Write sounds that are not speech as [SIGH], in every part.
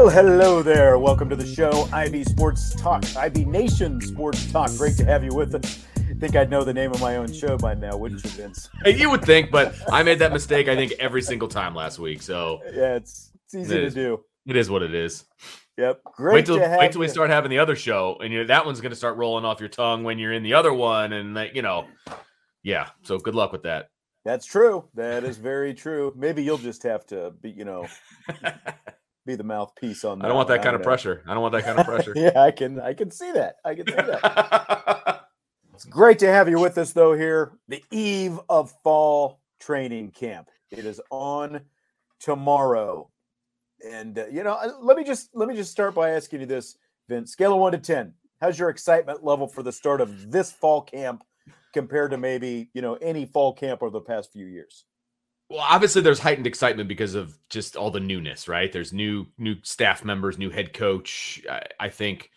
Well, hello there. Welcome to the show, IB Sports Talk, IB Nation Sports Talk. Great to have you with us. I think I'd know the name of my own show by now, wouldn't you, Vince? You would think, but I made that mistake. I think every single time last week. So yeah, it's it's easy It to is. do. it is what it is. Yep. Great wait till to have wait till we start having the other show, and you that one's going to start rolling off your tongue when you're in the other one, and that you know, yeah. So good luck with that. That's true. That is very true. Maybe you'll just have to be, you know, [LAUGHS] be the mouthpiece on that. I don't want that kind of know. pressure. I don't want that kind of pressure. [LAUGHS] yeah, I can I can see that. I can see that. [LAUGHS] It's great to have you with us, though, here. The eve of fall training camp. It is on tomorrow. And, uh, you know, uh, let me just let me just start by asking you this, Vince. Scale of one to 10. How's your excitement level for the start of this fall camp compared to maybe, you know, any fall camp over the past few years? Well, obviously there's heightened excitement because of just all the newness, right? There's new new staff members, new head coach. I, I think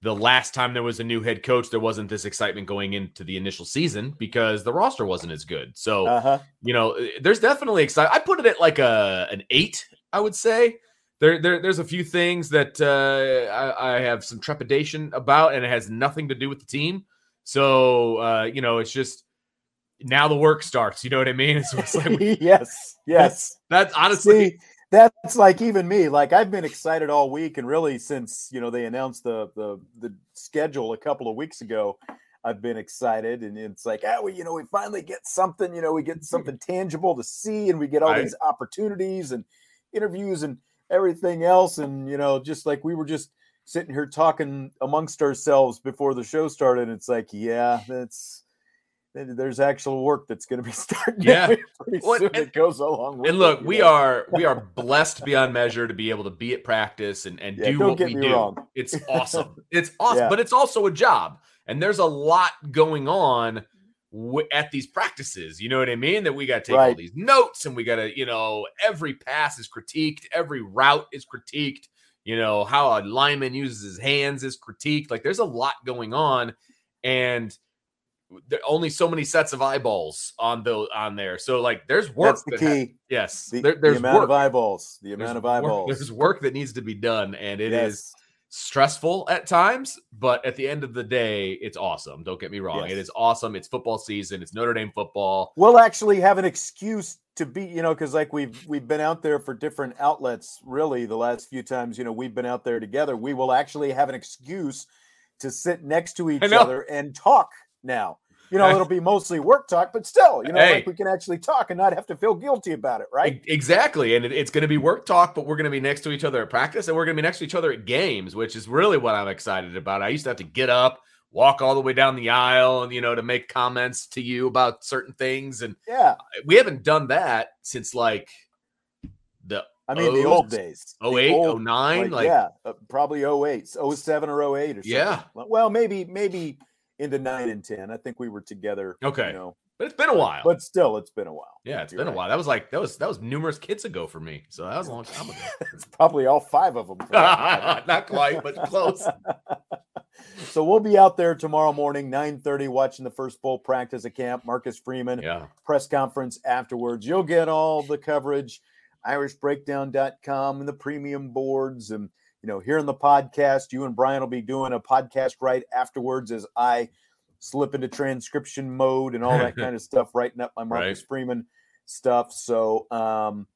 the last time there was a new head coach, there wasn't this excitement going into the initial season because the roster wasn't as good. So Uh-huh. you know, eh, there's definitely excitement. I put it at like a an eight, I would say. There, there there's a few things that uh, I, I have some trepidation about, and it has nothing to do with the team. So uh, you know, it's just now the work starts. You know what I mean? So [LAUGHS] it's like [LAUGHS] yes. Yes. that's honestly See, that's like even me. Like I've been excited all week, and really since you know they announced the the the schedule a couple of weeks ago, I've been excited, and it's like, oh, we, you know, we finally get something. You know, we get mm-hmm. something tangible to see, and we get all Right. these opportunities and interviews and everything else, and you know, just like we were just sitting here talking amongst ourselves before the show started. It's like, yeah, that's. There's actual work that's going to be [LAUGHS] starting. Yeah. [LAUGHS] pretty Well, soon. and- it goes along with and look, you we know? are we are [LAUGHS] blessed beyond measure to be able to be at practice and and Yeah, do don't what get we me do. wrong. It's awesome. It's awesome, Yeah. but it's also a job, and there's a lot going on w- at these practices. You know what I mean? That we got to take all these notes, and we got to, you know, every pass is critiqued, every route is critiqued. You know how a lineman uses his hands is critiqued. Like there's a lot going on, and there only so many sets of eyeballs on the on there. So like there's work. That's the key. yes, The, there- the there's amount work. of eyeballs. The There's amount of work- eyeballs. There's work that needs to be done, and it is Yes. stressful at times. But at the end of the day, it's awesome. Don't get me wrong; Yes. it is awesome. It's football season. It's Notre Dame football. We'll actually have an excuse to be, you know, because like we've we've been out there for different outlets. Really, the last few times, you know, we've been out there together. We will actually have an excuse to sit next to each other and talk now. You know, it'll be mostly work talk, but still, you know, Hey. like we can actually talk and not have to feel guilty about it, right? Exactly, and it- it's going to be work talk, but we're going to be next to each other at practice, and we're going to be next to each other at games, which is really what I'm excited about. I used to have to get up, walk all the way down the aisle, and you know, to make comments to you about certain things, and Yeah. we haven't done that since like the I mean, the old days. The 08, old- 09, like, yeah, uh, probably 08, 07 or 08 or something. Yeah. Well, maybe maybe into 9 and 10. I think we were together, Okay. you know, But it's been a while. But still, it's been a while. Yeah, it's been right. a while. That was like that was that was numerous kids ago for me. So that was a long time ago. [LAUGHS] it's probably all five of them. for that matter. [LAUGHS] Not quite, but close. [LAUGHS] so we'll be out there tomorrow morning, 9:30, watching the first full practice at camp. Marcus Freeman Yeah. press conference afterwards. You'll get all the coverage, irishbreakdown.com and the premium boards. And, you know, here in the podcast, you and Brian will be doing a podcast right afterwards as I slip into transcription mode and all that [LAUGHS] kind of stuff, writing up my Marcus Right. Freeman stuff. So, um,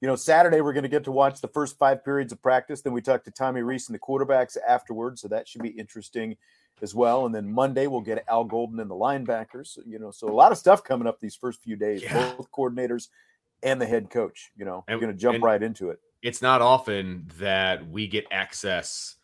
you know, Saturday we're going to get to watch the first five periods of practice. Then we talk to Tommy Rees and the quarterbacks afterwards, so that should be interesting as well. And then Monday we'll get Al Golden and the linebackers. You know, so a lot of stuff coming up these first few days, Yeah. both coordinators and the head coach. You know, And- we're going to jump and- right into it. It's not often that we get access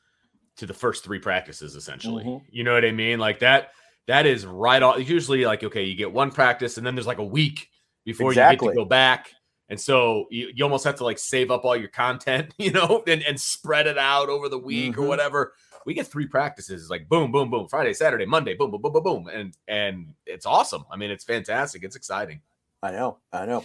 to the first three practices, essentially. Mhm. You know what I mean? Like that. That is right on. Usually, like okay, you get one practice, and then there's like a week before you get to go back. And so you, you almost have to like save up all your content, [LAUGHS] you know, and, and spread it out over the week Mhm. or whatever. We get three practices, like boom, boom, boom, Friday, Saturday, Monday, boom, boom, boom, boom, boom, and and it's awesome. I mean, it's fantastic. It's exciting. I know, I know.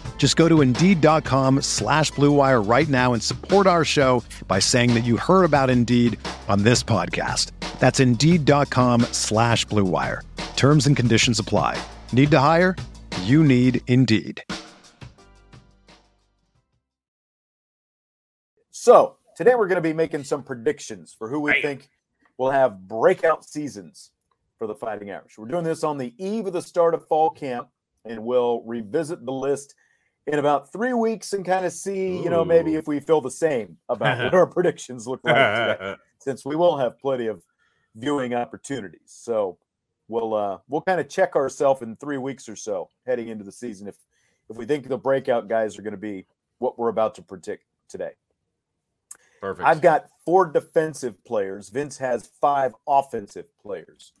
Just go to Indeed.com slash Blue Wire right now and support our show by saying that you heard about Indeed on this podcast. That's Indeed.com slash Blue Wire. Terms and conditions apply. Need to hire? You need Indeed. So today we're going to be making some predictions for who we Right. think will have breakout seasons for the Fighting Irish. We're doing this on the eve of the start of fall camp, and we'll revisit the list in about three weeks and kind of see, you know, maybe if we feel the same about what [LAUGHS] our predictions look like today, [LAUGHS] since we will have plenty of viewing opportunities. So we'll uh we'll kind of check ourselves in three weeks or so heading into the season if if we think the breakout guys are going to be what we're about to predict today. Perfect. I've got four defensive players. Vince has five offensive players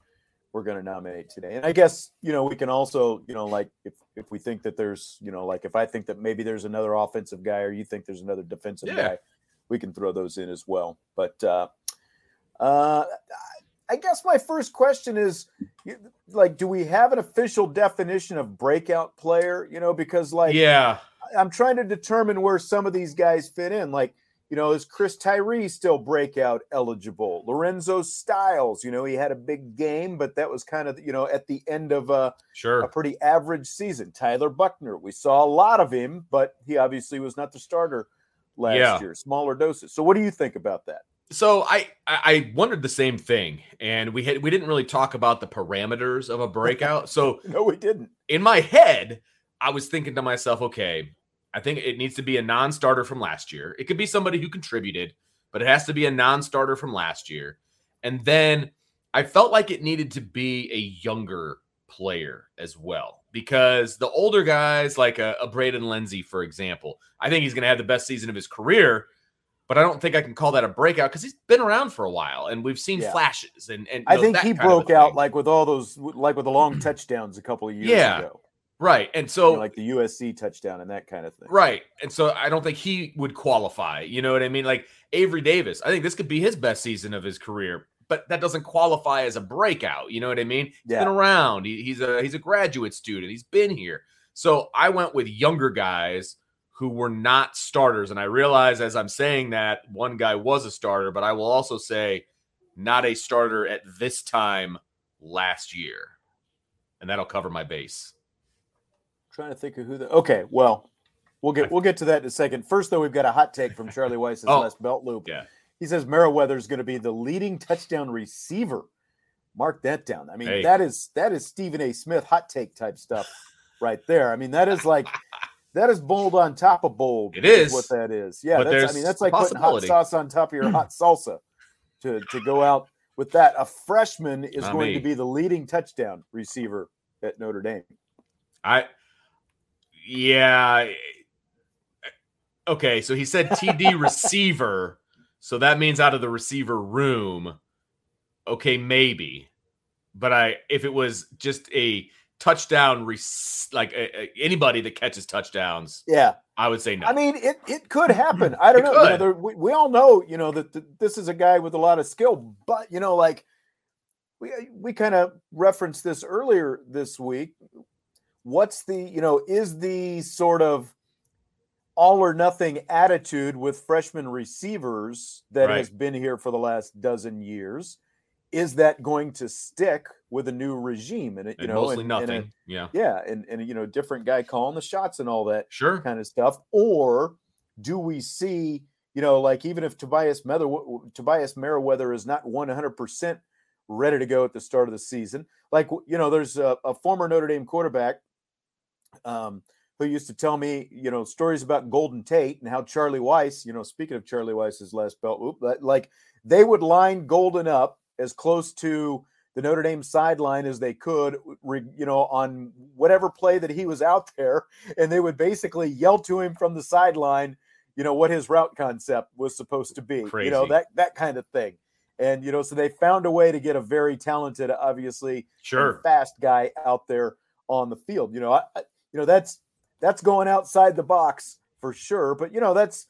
we're going to nominate today. And I guess, you know, we can also, you know, like if if we think that there's, you know, like if I think that maybe there's another offensive guy or you think there's another defensive Yeah. guy, we can throw those in as well. But uh uh I guess my first question is like do we have an official definition of breakout player, you know, because like yeah. I'm trying to determine where some of these guys fit in. Like, you know, is Chris Tyree still breakout eligible? Lorenzo Styles, you know, he had a big game, but that was kind of, you know, at the end of a, sure. a pretty average season. Tyler Buchner, we saw a lot of him, but he obviously was not the starter last Yeah. year, smaller doses. So, what do you think about that? So I I I wondered the same thing, and we had we didn't really talk about the parameters of a breakout. so [LAUGHS] No, we didn't. in my head, I was thinking to myself, okay, I think it needs to be a non-starter from last year. It could be somebody who contributed, but it has to be a non-starter from last year. And then I felt like it needed to be a younger player as well, because the older guys, like a, a Braden Lenzy, for example, I think he's going to have the best season of his career. But I don't think I can call that a breakout because he's been around for a while and we've seen Yeah. flashes and and I know, think he kind of a broke out like with all those, like with the long touchdowns a couple of years Yeah. ago, right. And You so know, like the USC touchdown and that kind of thing. Right. And so I don't think he would qualify. You know what I mean? Like Avery Davis, I think this could be his best season of his career, but that doesn't qualify as a breakout. You know what I mean? He's Yeah. been around. He, he's a he's a graduate student. He's been here. So I went with younger guys who were not starters. And I realize as I'm saying that one guy was a starter, but I will also say not a starter at this time last year. And that'll cover my base. Trying to think of who the okay well We'll get we'll get to that in a second. First, though, we've got a hot take from Charlie Weis's Oh. last belt loop. Yeah. He says Merriweather is going to be the leading touchdown receiver. Mark that down. I mean, Hey. that is that is Stephen A. Smith hot take type stuff right there. I mean, that is like [LAUGHS] that is bold on top of bold. It is. what that is. Yeah, that's, I mean, that's like putting hot sauce on top of your hot [CLEARS THROAT] salsa to to go out with that. A freshman is Not going me. to be the leading touchdown receiver at Notre Dame. I yeah. Okay, so he said TD [LAUGHS] receiver, so that means out of the receiver room. Okay, maybe, but I if it was just a touchdown, rec- like a, a- anybody that catches touchdowns, Yeah. I would say no. I mean, it, it could happen. [LAUGHS] I don't It know. You know there, we, we all know, you know, that th- this is a guy with a lot of skill, but you know, like we we kind of referenced this earlier this week. What's the, you know, is the sort of all or nothing attitude with freshman receivers that Right. has been here for the last dozen years? Is that going to stick with a new regime? And it, you and know, mostly and- and a- nothing. yeah, yeah, and and you know, different guy calling the shots and all that sure. kind of stuff or do we see you know like even if tobias Mather, tobias merriweather is not 100% ready to go at the start of the season like you know there's a, a former notre dame quarterback um, who used to tell me you know stories about golden tate and how charlie weis you know speaking of charlie weis's last belt whoop like they would line golden up as close to the Notre Dame sideline as they could, you know, on whatever play that he was out [LAUGHS] there, and they would basically yell to him from the sideline, you know, what his route concept was supposed to be, you know, that that kind of thing. And you know, so they found a way to get a very talented, obviously, Sure. fast guy out there on the field. You know, I- you know that's that's going outside the box for sure. But you know, that's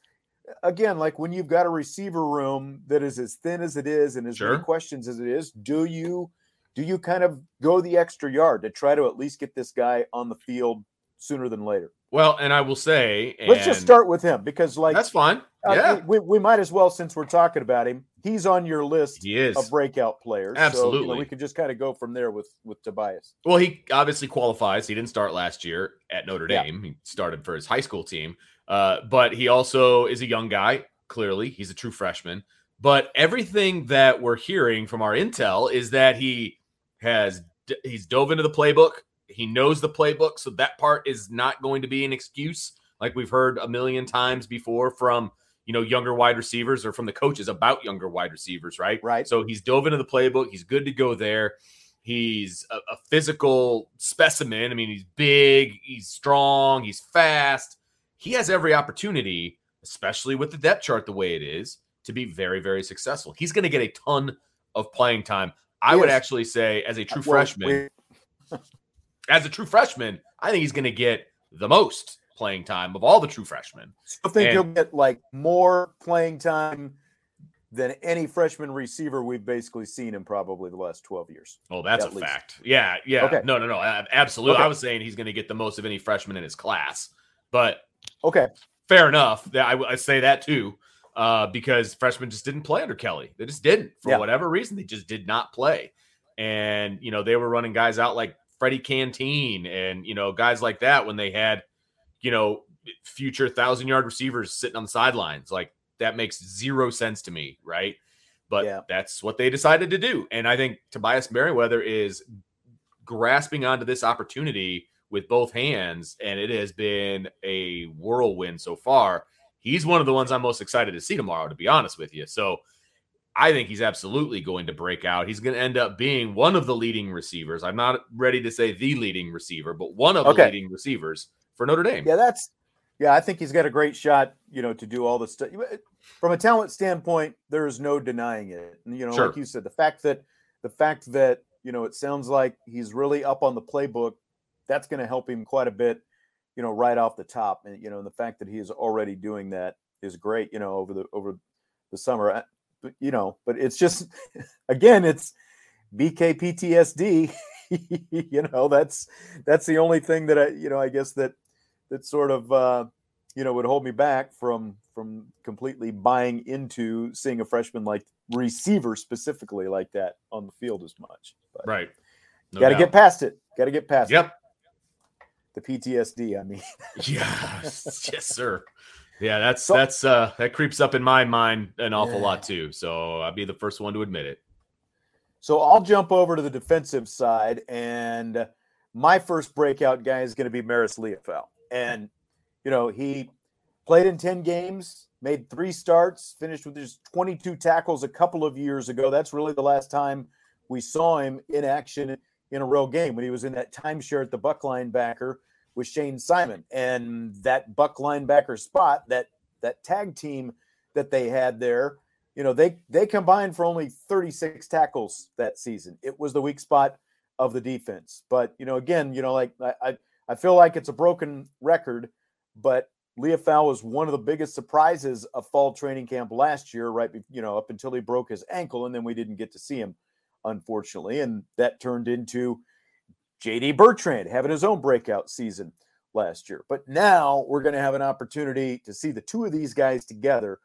again like when you've got a receiver room that is as thin as it is and as Sure. many questions as it is. Do you do you kind of go the extra yard to try to at least get this guy on the field sooner than later? Well, and I will say, Let's just start with him because like That's fine. uh, yeah, we, we might as well since we're talking about him. He's on your list he is. of breakout players. So, you know, Absolutely. we could just kind of go from there with with Tobias. Well, he obviously qualifies. He didn't start last year at Notre Yeah. Dame. He started for his high school team. Uh, but he also is a young guy. Clearly, he's a true freshman. But everything that we're hearing from our intel is that he has he's dove into the playbook. He knows the playbook, so that part is not going to be an excuse, like we've heard a million times before from you know younger wide receivers or from the coaches about younger wide receivers, right? Right. So he's dove into the playbook. He's good to go there. He's a, a physical specimen. I mean, he's big, he's strong, he's fast. He has every opportunity, especially with the depth chart the way it is, to be very, very successful. He's going to get a ton of playing time. I would actually say, as a true Well, freshman, as a true freshman, I think he's going to get the most playing time of all the true freshmen. I think And- he'll get like more playing time than any freshman receiver we've basically seen in probably the last 12 years. Oh, that's a least. fact. Yeah, yeah. Okay. No, no, no. Absolutely. Okay. I was saying he's going to get the most of any freshman in his class, but Okay. fair enough. I, I say that too, uh, because freshmen just didn't play under Kelly. They just didn't for Yeah. whatever reason. They just did not play, and you know they were running guys out like Freddie Canteen and you know guys like that when they had you know future thousand yard receivers sitting on the sidelines. Like that makes zero sense to me, right? But Yeah. that's what they decided to do, and I think Tobias Merriweather is grasping onto this opportunity with both hands, and it has been a whirlwind so far. He's one of the ones I'm most excited to see tomorrow, to be honest with you. So I think he's absolutely going to break out. He's going to end up being one of the leading receivers. I'm not ready to say the leading receiver, but one of Okay. the leading receivers for Notre Dame. Yeah, that's yeah, I think he's got a great shot, you know, to do all this stuff. From a talent standpoint, there is no denying it. You know, Sure. like you said, the fact that the fact that, you know, it sounds like he's really up on the playbook, that's going to help him quite a bit, you know, right off the top. And, you know, and the fact that he is already doing that is great, you know, over the over the summer. But, you know, but it's just [LAUGHS] again, it's BKPTSD. [LAUGHS] you know, that's that's the only thing that I, you know, I guess that that sort of uh, you know would hold me back from from completely buying into seeing a freshman like receiver specifically like that on the field as much. But Right. No got to get past it. Got to get past it. Yep. the PTSD. I mean, [LAUGHS] yeah, yes, sir. Yeah, that's so, that's uh that creeps up in my mind an awful yeah. lot too. So I'll be the first one to admit it. So I'll jump over to the defensive side, and my first breakout guy is going to be Marist Liufau. And you know, he played in 10 games, made three starts, finished with just 22 tackles a couple of years ago. That's really the last time we saw him in action in a real game when he was in that timeshare at the Buck linebacker with Shane Simon. And that Buck linebacker spot, that that tag team that they had there, you know, they they combined for only 36 tackles that season. It was the weak spot of the defense. But, you know, again, you know, like I I feel like it's a broken record, but Liufau was one of the biggest surprises of fall training camp last year, right? You know, up until he broke his ankle, and then we didn't get to see him, unfortunately. And that turned into JD Bertrand having his own breakout season last year. But now we're going to have an opportunity to see the two of these guys together.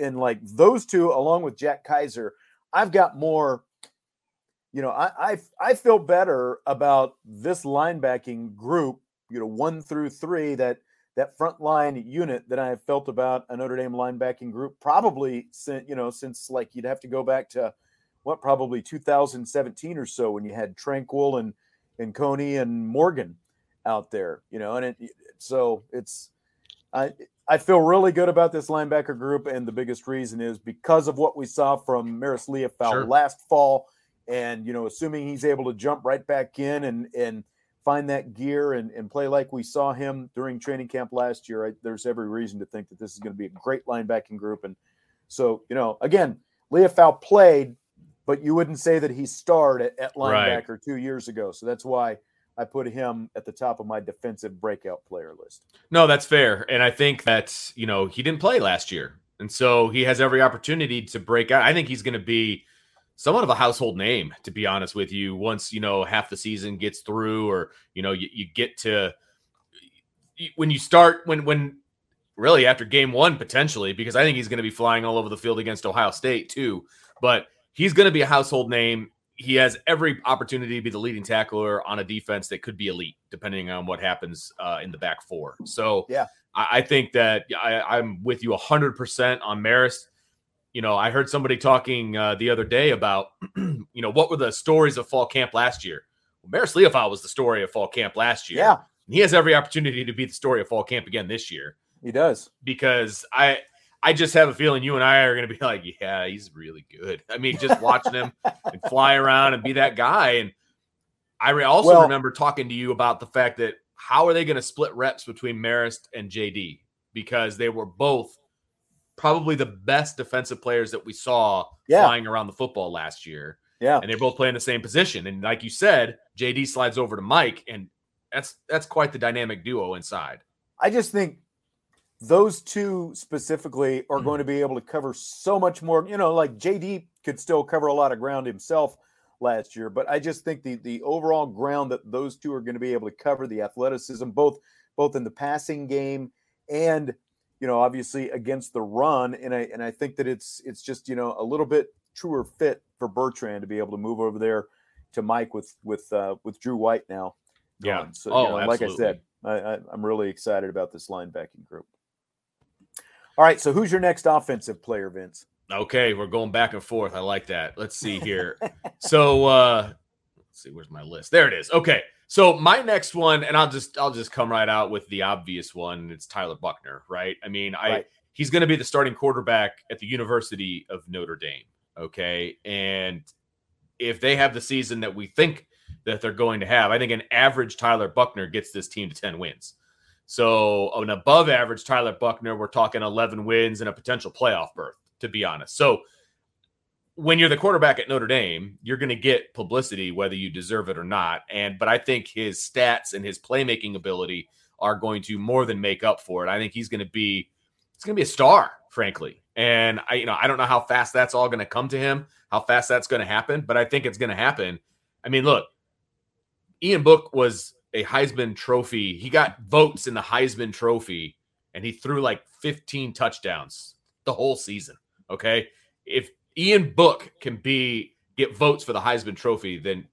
And like those two, along with Jack Kaiser, I've got more. You know, I, I I feel better about this linebacking group. You know, one through three that that front line unit that I have felt about a Notre Dame linebacking group probably since you know since like you'd have to go back to what probably 2017 or so when you had Tranquil and and Coney and Morgan out there, you know, and it so it's I I feel really good about this linebacker group, and the biggest reason is because of what we saw from Marist Liufau sure. last fall, and you know, assuming he's able to jump right back in and and find that gear and, and play like we saw him during training camp last year, I, there's every reason to think that this is going to be a great linebacking group. And so, you know, again, Liufau played, but you wouldn't say that he starred at, at linebacker right. two years ago. So that's why I put him at the top of my defensive breakout player list. No, that's fair. And I think that, you know, he didn't play last year. And so he has every opportunity to break out. I think he's going to be – somewhat of a household name, to be honest with you. Once you know half the season gets through, or you know you, you get to when you start when when really after game one potentially, because I think he's going to be flying all over the field against Ohio State too. But he's going to be a household name. He has every opportunity to be the leading tackler on a defense that could be elite, depending on what happens uh, in the back four. So yeah, I, I think that I, I'm with you 100% on Marist you know, I heard somebody talking uh, the other day about, [CLEARS THROAT] you know, what were the stories of fall camp last year? Well, Marist was the story of fall camp last year. Yeah. And he has every opportunity to be the story of fall camp again this year. He does. Because I I just have a feeling you and I are going to be [LAUGHS] like, yeah, he's really good. I mean, just watching him [LAUGHS] and fly around and be that guy. And I also well, remember talking to you about the fact that how are they going to split reps between Marist and JD? Because they were both probably the best defensive players that we saw yeah. flying around the football last year. Yeah. And they're both playing the same position. And like you said, JD slides over to Mike, and that's that's quite the dynamic duo inside. I just think those two specifically are mm-hmm. going to be able to cover so much more. You know, like JD could still cover a lot of ground himself last year, but I just think the the overall ground that those two are going to be able to cover, the athleticism, both both in the passing game and you know, obviously against the run, and I and I think that it's it's just you know a little bit truer fit for Bertrand to be able to move over there to Mike with with uh, with Drew White now. Yeah. So oh, you know, like I said, I, I, I'm really excited about this linebacking group. All right, so who's your next offensive player, Vince? Okay, we're going back and forth. I like that. Let's see here. [LAUGHS] so uh let's see, where's my list? There it is. Okay. So my next one, and I'll just I'll just come right out with the obvious one. It's Tyler Buchner, right? I mean, I right. he's going to be the starting quarterback at the University of Notre Dame. Okay, and if they have the season that we think that they're going to have, I think an average Tyler Buchner gets this team to ten wins. So an above average Tyler Buchner, we're talking eleven wins and a potential playoff berth. To be honest, so when you're the quarterback at Notre Dame, you're going to get publicity whether you deserve it or not. And but I think his stats and his playmaking ability are going to more than make up for it. I think he's going to be he's going to be a star, frankly. And I you know, I don't know how fast that's all going to come to him, how fast that's going to happen, but I think it's going to happen. I mean, look, Ian Book was a Heisman trophy. He got votes in the Heisman trophy and he threw like 15 touchdowns the whole season, okay? If Ian Book can be get votes for the Heisman Trophy, then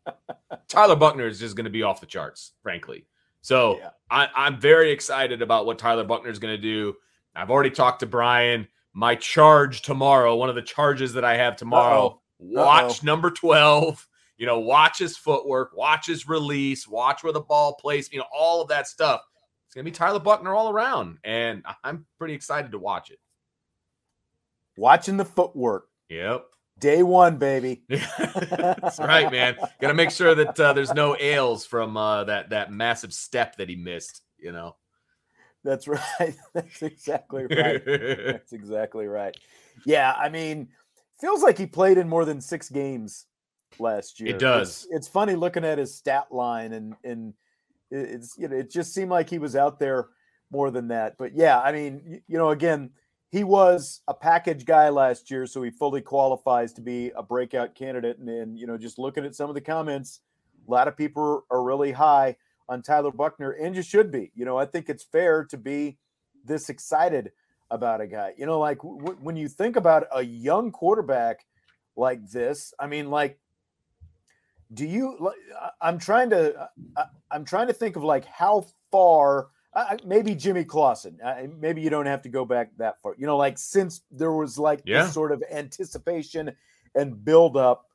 [LAUGHS] Tyler Buchner is just going to be off the charts, frankly. So yeah. I, I'm very excited about what Tyler Buchner is going to do. I've already talked to Brian. My charge tomorrow, one of the charges that I have tomorrow, Uh-oh. watch Uh-oh. number 12. You know, watch his footwork, watch his release, watch where the ball plays, you know, all of that stuff. It's going to be Tyler Buchner all around. And [LAUGHS] I'm pretty excited to watch it. Watching the footwork. Yep. Day one, baby. [LAUGHS] That's right, man. Got to make sure that uh, there's no ails from uh, that that massive step that he missed. You know. That's right. [LAUGHS] That's exactly right. That's exactly right. Yeah, I mean, feels like he played in more than six games last year. It does. It's, it's funny looking at his stat line, and and it's you know it just seemed like he was out there more than that. But yeah, I mean, you know, again, he was a package guy last year, so he fully qualifies to be a breakout candidate. And then, you know, just looking at some of the comments, a lot of people are really high on Tyler Buchner, and you should be. You know, I think it's fair to be this excited about a guy. You know, like w- when you think about a young quarterback like this, I mean, like, do you? I'm trying to, I'm trying to think of like how far uh, maybe Jimmy Clausen. Maybe you don't have to go back that far. You know, like since there was like yeah. this sort of anticipation and build up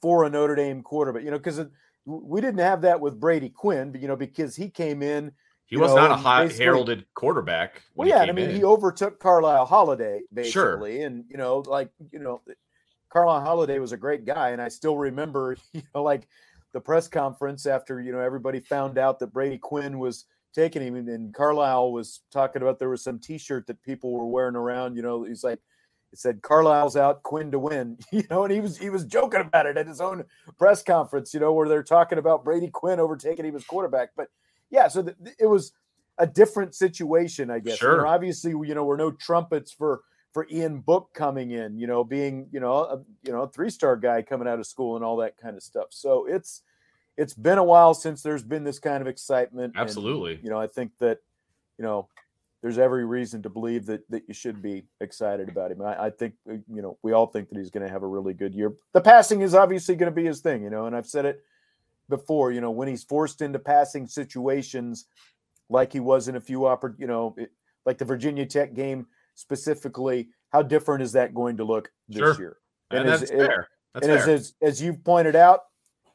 for a Notre Dame quarterback. You know, because we didn't have that with Brady Quinn, but you know, because he came in. He was know, not a high heralded quarterback. Well, yeah, I mean, in. he overtook Carlyle Holiday basically, sure. and you know, like you know, Carlyle Holiday was a great guy, and I still remember, [LAUGHS] you know, like the press conference after you know everybody found out that Brady Quinn was taking him. And Carlyle was talking about there was some T-shirt that people were wearing around. You know, he's like, it said Carlyle's out, Quinn to win. [LAUGHS] You know, and he was he was joking about it at his own press conference. You know, where they're talking about Brady Quinn overtaking him as quarterback. But yeah, so the, it was a different situation, I guess. Sure. Obviously, you know, we're no trumpets for for Ian Book coming in. You know, being you know a, you know a three star guy coming out of school and all that kind of stuff. So it's it's been a while since there's been this kind of excitement. Absolutely. And, you know, I think that, you know, there's every reason to believe that that you should be excited about him. I, I think uh, you know we all think that he's going to have a really good year. The passing is obviously going to be his thing, you know, and I've said it before. You know, when he's forced into passing situations, like he was in a few oppor- you know, it, like the Virginia Tech game specifically, how different is that going to look this sure. year? And, and that's as, fair. That's and fair. As, as as you've pointed out,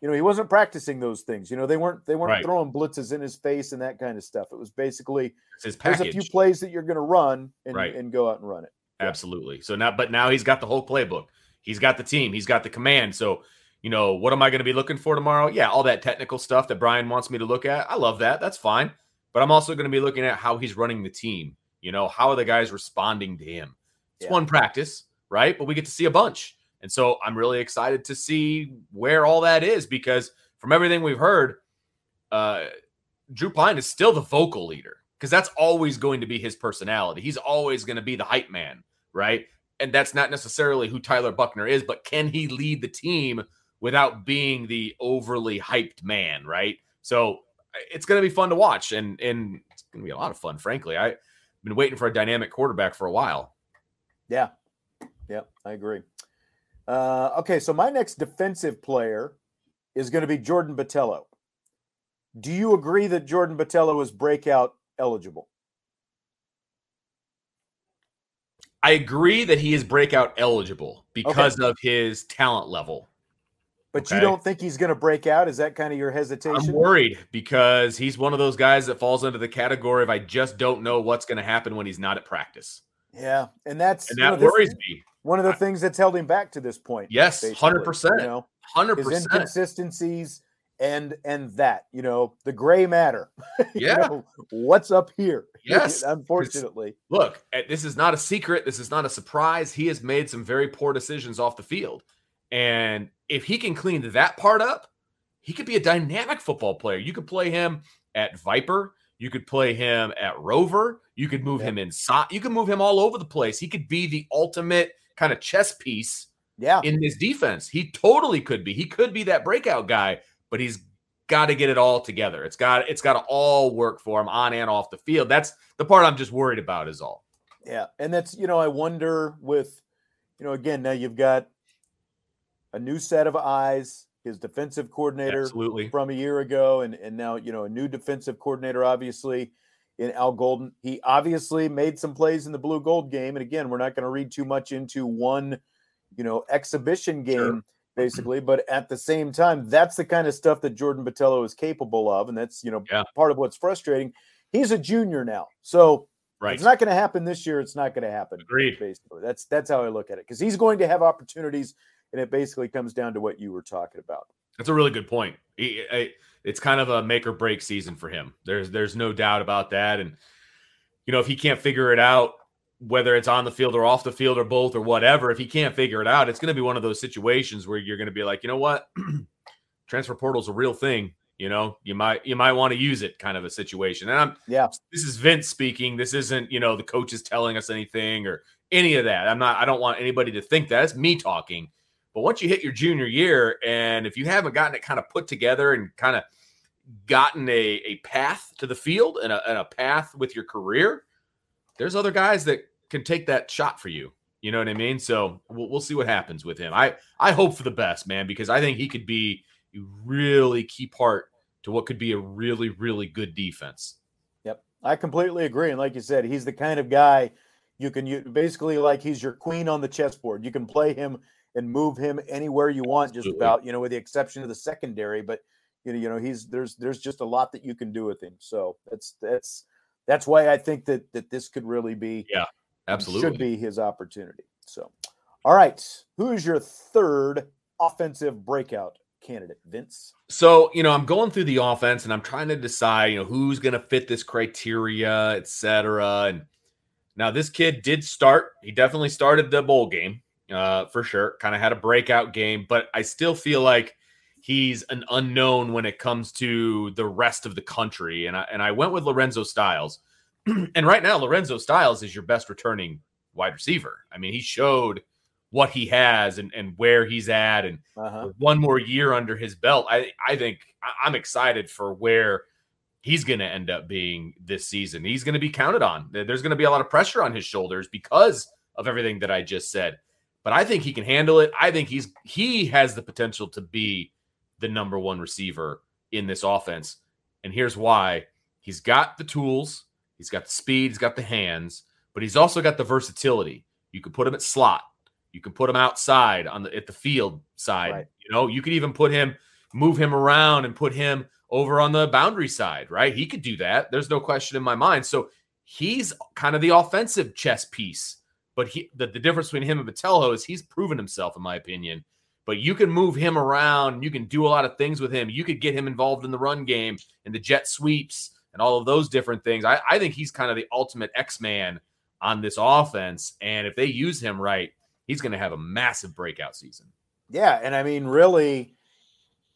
you know, he wasn't practicing those things. You know, they weren't they weren't right. throwing blitzes in his face and that kind of stuff. It was basically there's a few plays that you're going to run and, right. and go out and run it. Yeah. Absolutely. So now, but now he's got the whole playbook. He's got the team. He's got the command. So, you know, what am I going to be looking for tomorrow? Yeah, all that technical stuff that Brian wants me to look at. I love that. That's fine. But I'm also going to be looking at how he's running the team. You know, how are the guys responding to him? It's yeah. one practice, right? But we get to see a bunch. And so I'm really excited to see where all that is because – from everything we've heard, uh, Drew Pyne is still the vocal leader because that's always going to be his personality. He's always going to be the hype man, right? And that's not necessarily who Tyler Buchner is, but can he lead the team without being the overly hyped man, right? So it's going to be fun to watch, and and it's going to be a lot of fun. Frankly, I've been waiting for a dynamic quarterback for a while. Yeah, yeah, I agree. Uh, okay, so my next defensive player is going to be Jordan Botelho. Do you agree that Jordan Botelho is breakout eligible? I agree that he is breakout eligible because okay. of his talent level. But okay. you don't think he's going to break out? Is that kind of your hesitation? I'm worried because he's one of those guys that falls into the category of I just don't know what's going to happen when he's not at practice. Yeah, and that's and that worries me. One of the things that's held him back to this point. Yes, hundred percent. You know, hundred percent inconsistencies and and that you know the gray matter. [LAUGHS] Yeah, know, what's up here? Yes, [LAUGHS] unfortunately. Look, eh, this is not a secret. This is not a surprise. He has made some very poor decisions off the field, and if he can clean that part up, he could be a dynamic football player. You could play him at Viper. You could play him at Rover. You could move yeah. him inside. You could move him all over the place. He could be the ultimate kind of chess piece yeah. in his defense. He totally could be. He could be that breakout guy, but he's got to get it all together. It's got it's got to all work for him on and off the field. That's the part I'm just worried about is all. Yeah. And that's, you know, I wonder with, you know, again, now you've got a new set of eyes his defensive coordinator Absolutely. from a year ago, and and now you know a new defensive coordinator, obviously in Al Golden. He obviously made some plays in the blue gold game, and again, we're not going to read too much into one, you know, exhibition game. Sure. Basically, but at the same time, that's the kind of stuff that Jordan Botelho is capable of, and that's you know Yeah. part of what's frustrating. He's a junior now, so Right. it's not going to happen this year. It's not going to happen. Agreed. Basically, that's that's how I look at it because he's going to have opportunities, and it basically comes down to what you were talking about. That's a really good point. He- I- It's kind of a make or break season for him. There's there's no doubt about that. And you know, if he can't figure it out, whether it's on the field or off the field or both or whatever, if he can't figure it out, it's going to be one of those situations where you're going to be like, you know what, [CLEARS THROAT] transfer portal's a real thing. You know, you might you might want to use it, kind of a situation. And I'm Yeah, this is Vince speaking. This isn't, you know, the coaches telling us anything or any of that. I'm not, I don't want anybody to think that. It's me talking. But once you hit your junior year, and if you haven't gotten it kind of put together and kind of gotten a, a path to the field and a, and a path with your career, there's other guys that can take that shot for you. You know what I mean? So we'll, we'll see what happens with him. I, I hope for the best, man, because I think he could be a really key part to what could be a really, really good defense. Yep, I completely agree. And like you said, he's the kind of guy you can basically like he's your queen on the chessboard. You can play him and move him anywhere you want, just Absolutely. about. You know, with the exception of the secondary, but you know, you know, he's there's there's just a lot that you can do with him. So that's that's that's why I think that that this could really be yeah Absolutely. should be his opportunity. So, all right, who is your third offensive breakout candidate, Vince? So, you know, I'm going through the offense and I'm trying to decide, you know, who's going to fit this criteria, etc. And now this kid did start. He definitely started the bowl game uh, for sure. Kind of had a breakout game, but I still feel like he's an unknown when it comes to the rest of the country. And I, and I went with Lorenzo Styles. [CLEARS THROAT] and right now, Lorenzo Styles is your best returning wide receiver. I mean, he showed what he has and, and where he's at and Uh-huh. one more year under his belt, I I think I'm excited for where he's going to end up being this season. He's going to be counted on. There's going to be a lot of pressure on his shoulders because of everything that I just said. But I think he can handle it. I think he's he has the potential to be the number one receiver in this offense. And here's why: he's got the tools, he's got the speed, he's got the hands, but he's also got the versatility. You can put him at slot. You can put him outside on the at the field side. Right. You know, you could even put him, move him around and put him over on the boundary side, right? He could do that. There's no question in my mind. So he's kind of the offensive chess piece. But he the, the difference between him and Botelho is he's proven himself, in my opinion. But you can move him around, you can do a lot of things with him. You could get him involved in the run game and the jet sweeps and all of those different things. I, I think he's kind of the ultimate X-Man on this offense. And if they use him right, he's going to have a massive breakout season. Yeah, and I mean, really,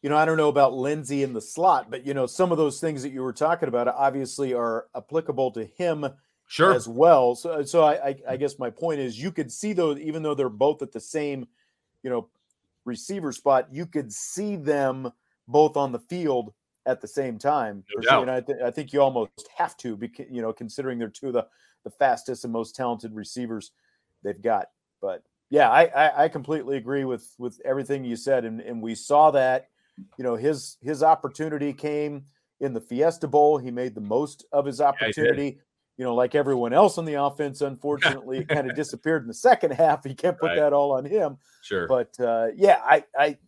you know, I don't know about Lenzy in the slot, but you know, some of those things that you were talking about obviously are applicable to him Sure. as well. So, so I, I, I guess my point is, you could see those, even though they're both at the same, you know, receiver spot, you could see them both on the field at the same time. No. And I, th- I think you almost have to, because you know, considering they're two of the the fastest and most talented receivers they've got. But yeah, I, I, I completely agree with with everything you said, and and we saw that. You know, his his opportunity came in the Fiesta Bowl. He made the most of his opportunity. did. You know, like everyone else on the offense, unfortunately, it kind of [LAUGHS] disappeared in the second half. You can't put Right. that all on him. Sure. But uh, yeah, I, I,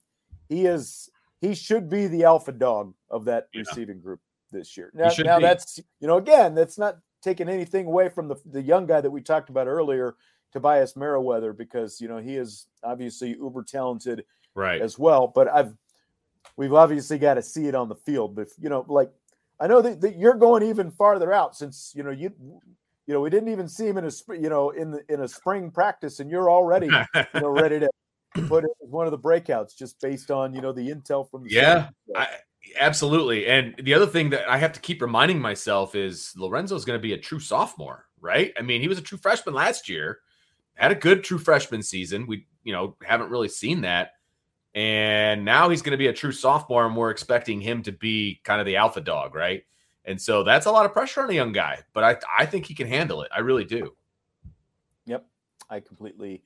he is, he should be the alpha dog of that Yeah. receiving group this year. Now, now be. that's, you know, again, that's not taking anything away from the the young guy that we talked about earlier, Tobias Merriweather, because you know he is obviously uber talented right. as well. But I've we've obviously got to see it on the field. But you know, like I know that, that you're going even farther out since you know you you know we didn't even see him in a you know in the in a spring practice, and you're already you know ready to [LAUGHS] put it as one of the breakouts just based on you know the intel from the Yeah, I, absolutely. And the other thing that I have to keep reminding myself is Lorenzo's going to be a true sophomore, right? I mean, he was a true freshman last year, had a good true freshman season. We, you know, haven't really seen that. And now he's going to be a true sophomore, and we're expecting him to be kind of the alpha dog, right? And so that's a lot of pressure on a young guy, but I, I think he can handle it. I really do. Yep, I completely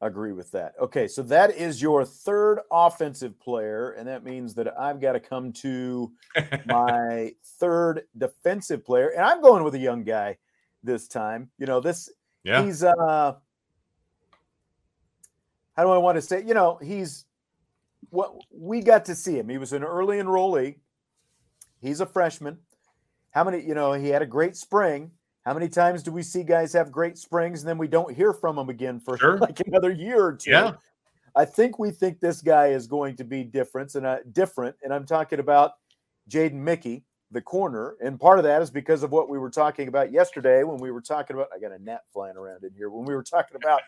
agree with that. Okay, so that is your third offensive player, and that means that I've got to come to [LAUGHS] my third defensive player, and I'm going with a young guy this time. You know, this Yeah. he's uh how do I want to say? You know, he's what we got to see him. He was an early enrollee. He's a freshman. How many, you know, he had a great spring. How many times do we see guys have great springs and then we don't hear from them again for Sure. [LAUGHS] like another year or two? Yeah. I think we think this guy is going to be different and uh, different. And I'm talking about Jaden Mickey, the corner. And part of that is because of what we were talking about yesterday when we were talking about. I got a gnat flying around in here when we were talking about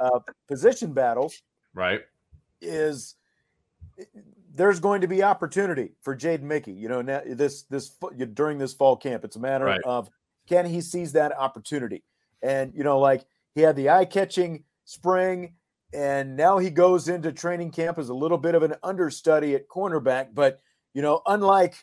uh, position battles. Right. Is there's going to be opportunity for Jaden Mickey. You know, now this this during this fall camp, it's a matter Right. of can he seize that opportunity. And you know, like he had the eye catching spring, and now he goes into training camp as a little bit of an understudy at cornerback. But you know, unlike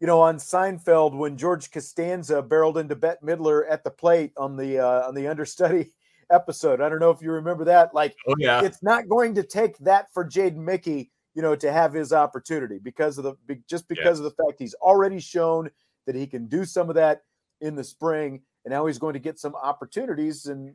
you know on Seinfeld when George Costanza barreled into Bette Midler at the plate on the uh, on the understudy [LAUGHS] episode. I don't know if you remember that. Like Oh yeah. it's not going to take that for Jaden Mickey, you know, to have his opportunity because of the just because of the fact he's already shown that he can do some of that in the spring, and now he's going to get some opportunities, and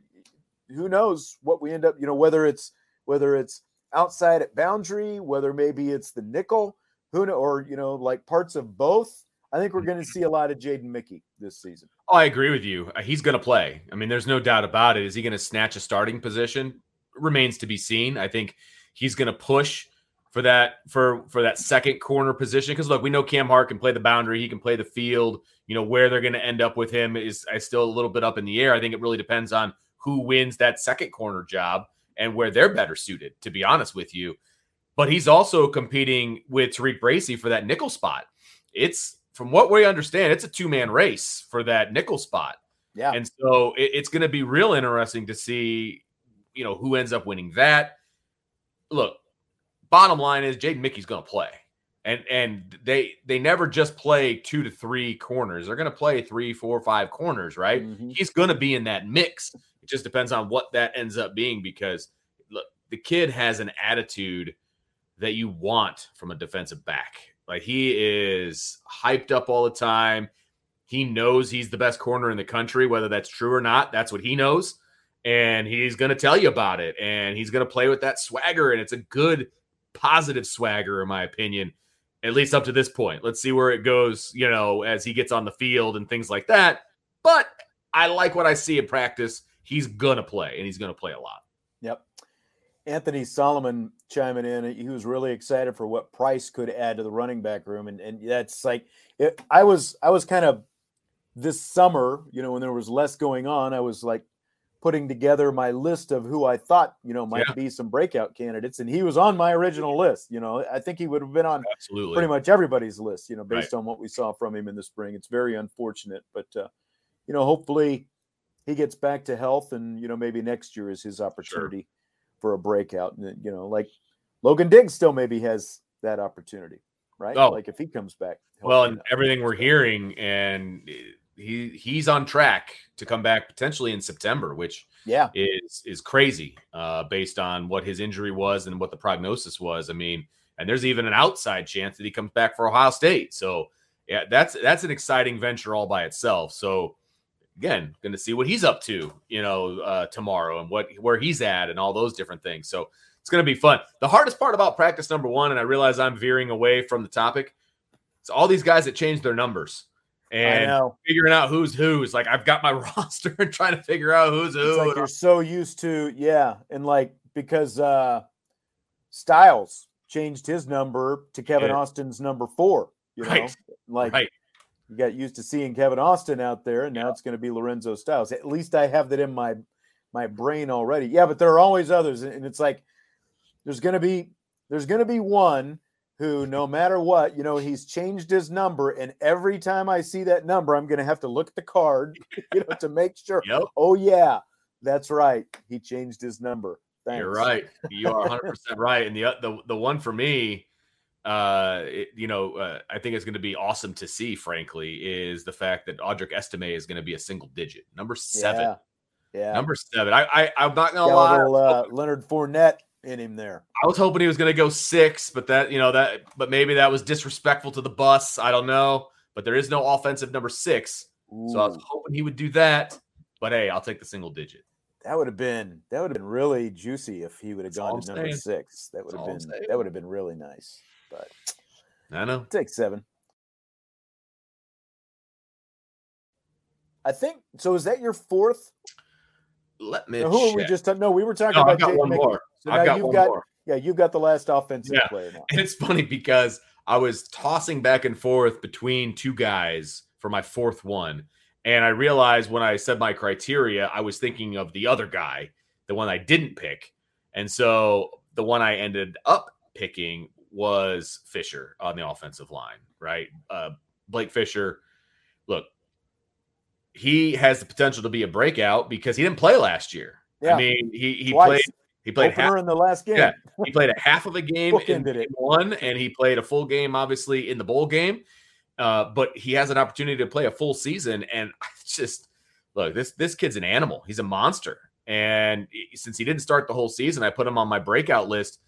who knows what we end up, you know, whether it's whether it's outside at boundary, whether maybe it's the nickel, who know, or you know, like parts of both. I think we're going to see a lot of Jaden Mickey this season. Oh, I agree with you. Uh, He's going to play. I mean, there's no doubt about it. Is he going to snatch a starting position? Remains to be seen. I think he's going to push for that for for that second corner position because look, we know Cam Hart can play the boundary. He can play the field. You know where they're going to end up with him is I still a little bit up in the air. I think it really depends on who wins that second corner job and where they're better suited. To be honest with you, but he's also competing with Tariq Bracy for that nickel spot. It's from what we understand, it's a two man race for that nickel spot. Yeah, And so it, it's going to be real interesting to see, you know, who ends up winning that. Look, bottom line is Jaden Mickey's going to play. And and they they never just play two to three corners. They're going to play three, four, five corners, right? Mhm. He's going to be in that mix. It just depends on what that ends up being because look, the kid has an attitude that you want from a defensive back. Like he is hyped up all the time. He knows he's the best corner in the country, whether that's true or not. That's what he knows. And he's going to tell you about it. And he's going to play with that swagger. And it's a good, positive swagger, in my opinion, at least up to this point. Let's see where it goes, you know, as he gets on the field and things like that. But I like what I see in practice. He's going to play, and he's going to play a lot. Yep. Anthony Solomon chiming in. He was really excited for what Price could add to the running back room, and and that's like it, I was I was kind of this summer, you know, when there was less going on, I was like putting together my list of who I thought you know might Yeah. be some breakout candidates, and he was on my original list. You know, I think he would have been on Absolutely. pretty much everybody's list, you know, based on what we saw from him in the spring. It's very unfortunate, but uh, you know, hopefully he gets back to health, and you know, maybe next year is his opportunity for a breakout. And you know, like Logan Diggs still maybe has that opportunity, right? Oh. Like if he comes back. Well, and everything we're hearing, and he he's on track to come back potentially in September, which yeah, is is crazy uh, based on what his injury was and what the prognosis was. I mean, and there's even an outside chance that he comes back for Ohio State. So yeah, that's that's an exciting venture all by itself. So again, going to see what he's up to, you know, uh, tomorrow and what where he's at and all those different things. So it's going to be fun. The hardest part about practice number one, and I realize I'm veering away from the topic, it's all these guys that change their numbers and figuring out who's who's. Like I've got my [LAUGHS] roster and trying to figure out who's who. It's like you're so used to, yeah, and like because uh Styles changed his number to Kevin Yeah. Austin's number four. You know, like Right. you got used to seeing Kevin Austin out there, and now it's going to be Lorenzo Styles. At least I have that in my my brain already. Yeah, but there are always others, and it's like there's going to be there's going to be one who, no matter what, you know, he's changed his number, and every time I see that number, I'm going to have to look at the card, [LAUGHS] you know, to make sure. Yep. Oh yeah, that's right. He changed his number. Thanks. You're right. You are 100 percent right. And the the the one for me, uh, it, you know, uh, I think it's going to be awesome to see. Frankly, is the fact that Audric Estime is going to be a single digit number seven. Yeah. Yeah, number seven. I, I I'm not gonna Got lie. little uh, Leonard Fournette in him there. I was hoping he was gonna go six, but that you know that, but maybe that was disrespectful to the bus. I don't know. But there is no offensive number six, so I was hoping he would do that. But hey, I'll take the single digit. that would have been that would have been really juicy if he would have gone to I'm number saying. six. That would have been that would have been really nice. But I know. take seven. I think so. Is that your fourth? Let me. Or who are we just? talking? No, we were talking No, about I've got one Mickey. more. So I've got you've one got more. yeah, you've got the last offensive Yeah. player now. And [LAUGHS] it's funny because I was tossing back and forth between two guys for my fourth one. And I realized when I said my criteria, I was thinking of the other guy, the one I didn't pick. And so the one I ended up picking was Fisher on the offensive line, right? Uh, Blake Fisher, look, he has the potential to be a breakout because he didn't play last year. Yeah. I mean, he he Twice. played he played half in the last game. Yeah. he played a half of a game in game one, and he played a full game, obviously, in the bowl game. Uh, but he has an opportunity to play a full season, and [LAUGHS] I just look this this kid's an animal. He's a monster, and since he didn't start the whole season, I put him on my breakout list.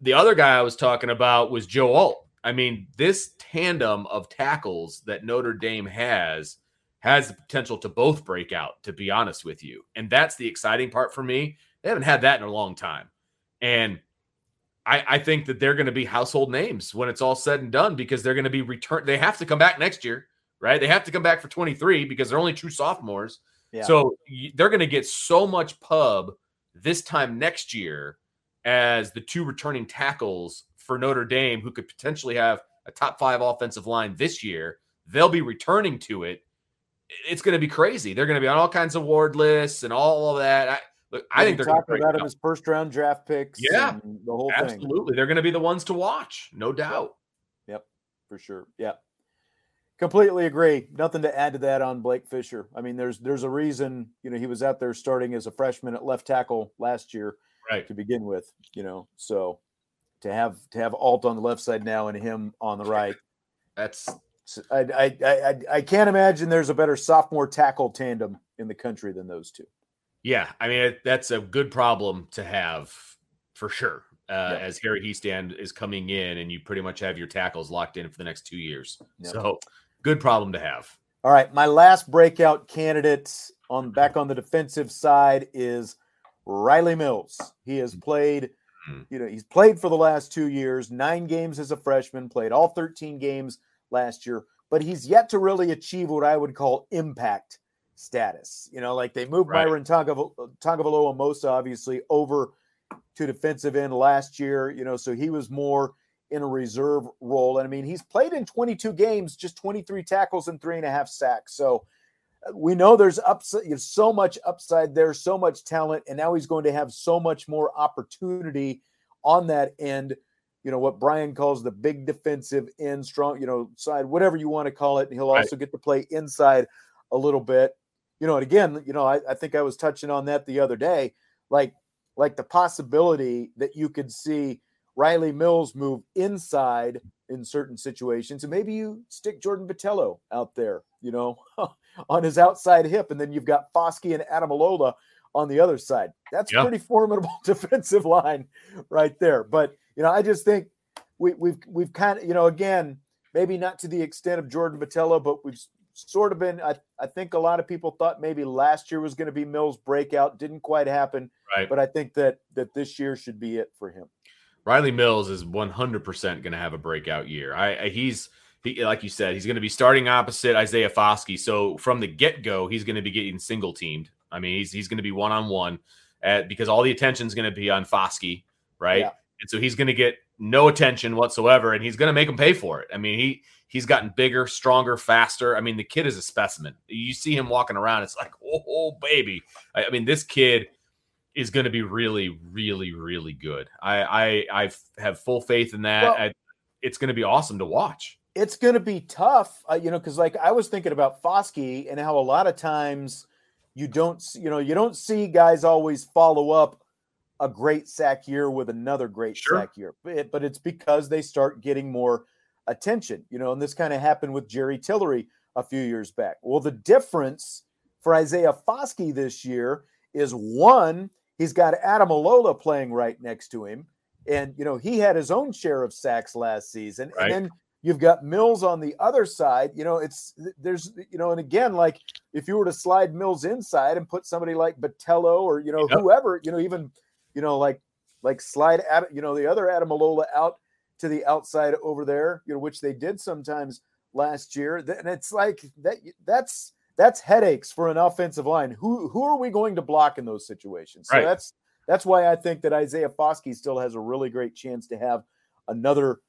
The other guy I was talking about was Joe Alt. I mean, this tandem of tackles that Notre Dame has has the potential to both break out. To be honest with you, and that's the exciting part for me. They haven't had that in a long time. And I, I think that they're going to be household names when it's all said and done because they're going to be returned. They have to come back next year, right? They have to come back for 23 because they're only true sophomores. Yeah. So they're going to get so much pub this time next year as the two returning tackles for Notre Dame who could potentially have a top five offensive line this year. They'll be returning to it. It's going to be crazy. They're going to be on all kinds of award lists and all of that. I, look, I think they're talking about him as first round draft picks. Yeah. and the whole thing Absolutely. They're going to be the ones to watch, no doubt. Yep, for sure. Yeah, completely agree. Nothing to add to that on Blake Fisher. I mean, there's there's a reason you know he was out there starting as a freshman at left tackle last year Right. to begin with. You know, so to have to have Alt on the left side now and him on the right. [LAUGHS] That's I, I, I, I can't imagine there's a better sophomore tackle tandem in the country than those two. Yeah. I mean, that's a good problem to have for sure. Uh, Yep. As Harry Heastand is coming in, and you pretty much have your tackles locked in for the next two years. So, good problem to have. All right, my last breakout candidate on back on the defensive side is Riley Mills. He has played, Mhm. you know, he's played for the last two years, nine games as a freshman, played all 13 games last year, but he's yet to really achieve what I would call impact status. You know, like they moved Right. Myron Tagovailoa-Amosa obviously over to defensive end last year, you know, so he was more in a reserve role. And I mean, he's played in 22 games, just 23 tackles and three and a half sacks. So uh, we know there's upside, so much upside there, so much talent, and now he's going to have so much more opportunity on that end. You know what Brian calls the big defensive end, strong, you know, side, whatever you want to call it. And he'll Right. also get to play inside a little bit. You know, and again, you know, I, I think I was touching on that the other day, like like the possibility that you could see Riley Mills move inside in certain situations, and maybe you stick Jordan Botelho out there, you know, [LAUGHS] on his outside hip, and then you've got Foskey and Ademilola on the other side. That's Yeah. pretty formidable [LAUGHS] defensive line right there. But you know, I just think we, we've we've kind of you know again maybe not to the extent of Jordan Botelho, but we've sort of been. I, I think a lot of people thought maybe last year was going to be Mills' breakout. Didn't quite happen, Right. but I think that that this year should be it for him. Riley Mills is 100% going to have a breakout year. I, I he's he, like you said, he's going to be starting opposite Isaiah Foskey. So from the get go, he's going to be getting single teamed. I mean, he's he's going to be one on one because all the attention is going to be on Foskey, right? Yeah. And so he's going to get no attention whatsoever, and he's going to make him pay for it. I mean, he he's gotten bigger, stronger, faster. I mean, the kid is a specimen. You see him walking around, it's like, oh, oh baby. I, I mean, this kid is going to be really, really, really good. I I I have full faith in that. Well- I, it's going to be awesome to watch. it's going to be tough, uh, you know, because like I was thinking about Foskey and how a lot of times you don't, you know, you don't see guys always follow up a great sack year with another great Sure. sack year, but, it- but it's because they start getting more attention, you know, and this kind of happened with Jerry Tillery a few years back. Well, the difference for Isaiah Foskey this year is one, he's got Ademilola playing right next to him. And, you know, he had his own share of sacks last season. Right. And then you've got Mills on the other side. You know, it's there's, you know, and again, like if you were to slide Mills inside and put somebody like Botelho or, you know, Yep. whoever, you know, even, you know, like, like slide, Ad, you know, the other Ademilola out to the outside over there, you know, which they did sometimes last year. And it's like that, that's, that's headaches for an offensive line. Who who are we going to block in those situations? So Right. that's that's why I think that Isaiah Foskey still has a really great chance to have another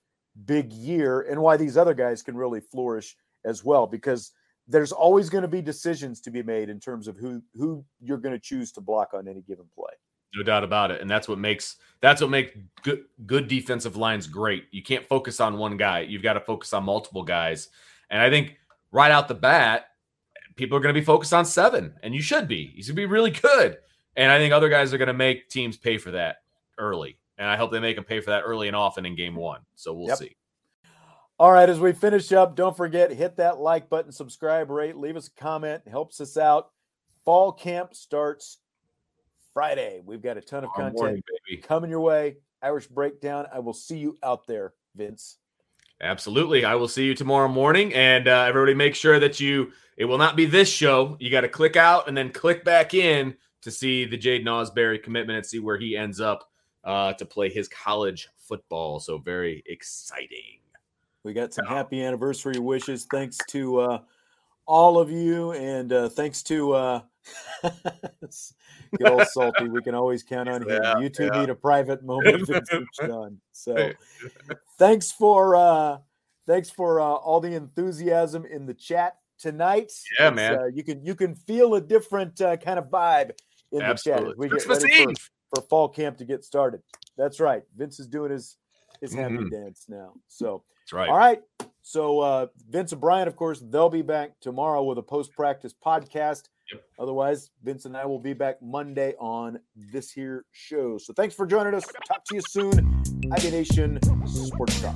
big year, and why these other guys can really flourish as well. Because there's always going to be decisions to be made in terms of who who you're going to choose to block on any given play. No doubt about it. And that's what makes that's what makes good good defensive lines great. You can't focus on one guy. You've got to focus on multiple guys. And I think right out the bat, people are going to be focused on seven, and you should be. He's going to be really good. And I think other guys are going to make teams pay for that early. And I hope they make them pay for that early and often in game one. So we'll Yep. see. All right, as we finish up, don't forget hit that like button, subscribe, rate, leave us a comment, helps us out. Fall camp starts Friday. We've got a ton of Tomorrow content morning, baby. coming your way. Irish breakdown. I will see you out there, Vince. Absolutely. I will see you tomorrow morning. And uh, everybody make sure that you, it will not be this show. You got to click out and then click back in to see the Jade Nosberry commitment and see where he ends up uh, to play his college football. So very exciting. We got some happy anniversary wishes. Thanks to uh, all of you, and uh, thanks to [LAUGHS] get all salty. We can always count on him. Yeah, you two yeah. need a private moment, and [LAUGHS] So, thanks for uh, thanks for uh, all the enthusiasm in the chat tonight. Yeah, It's, man. Uh, you can you can feel a different uh, kind of vibe in the chat Absolutely. we get Christmas ready for, for fall camp to get started. That's right. Vince is doing his his happy Mhm. dance now. So. That's right. All right. So uh, Vince and Brian, of course, they'll be back tomorrow with a post-practice podcast. Otherwise, Vince and I will be back Monday on this here show. So thanks for joining us. Talk to you soon. IB Nation Sports Talk.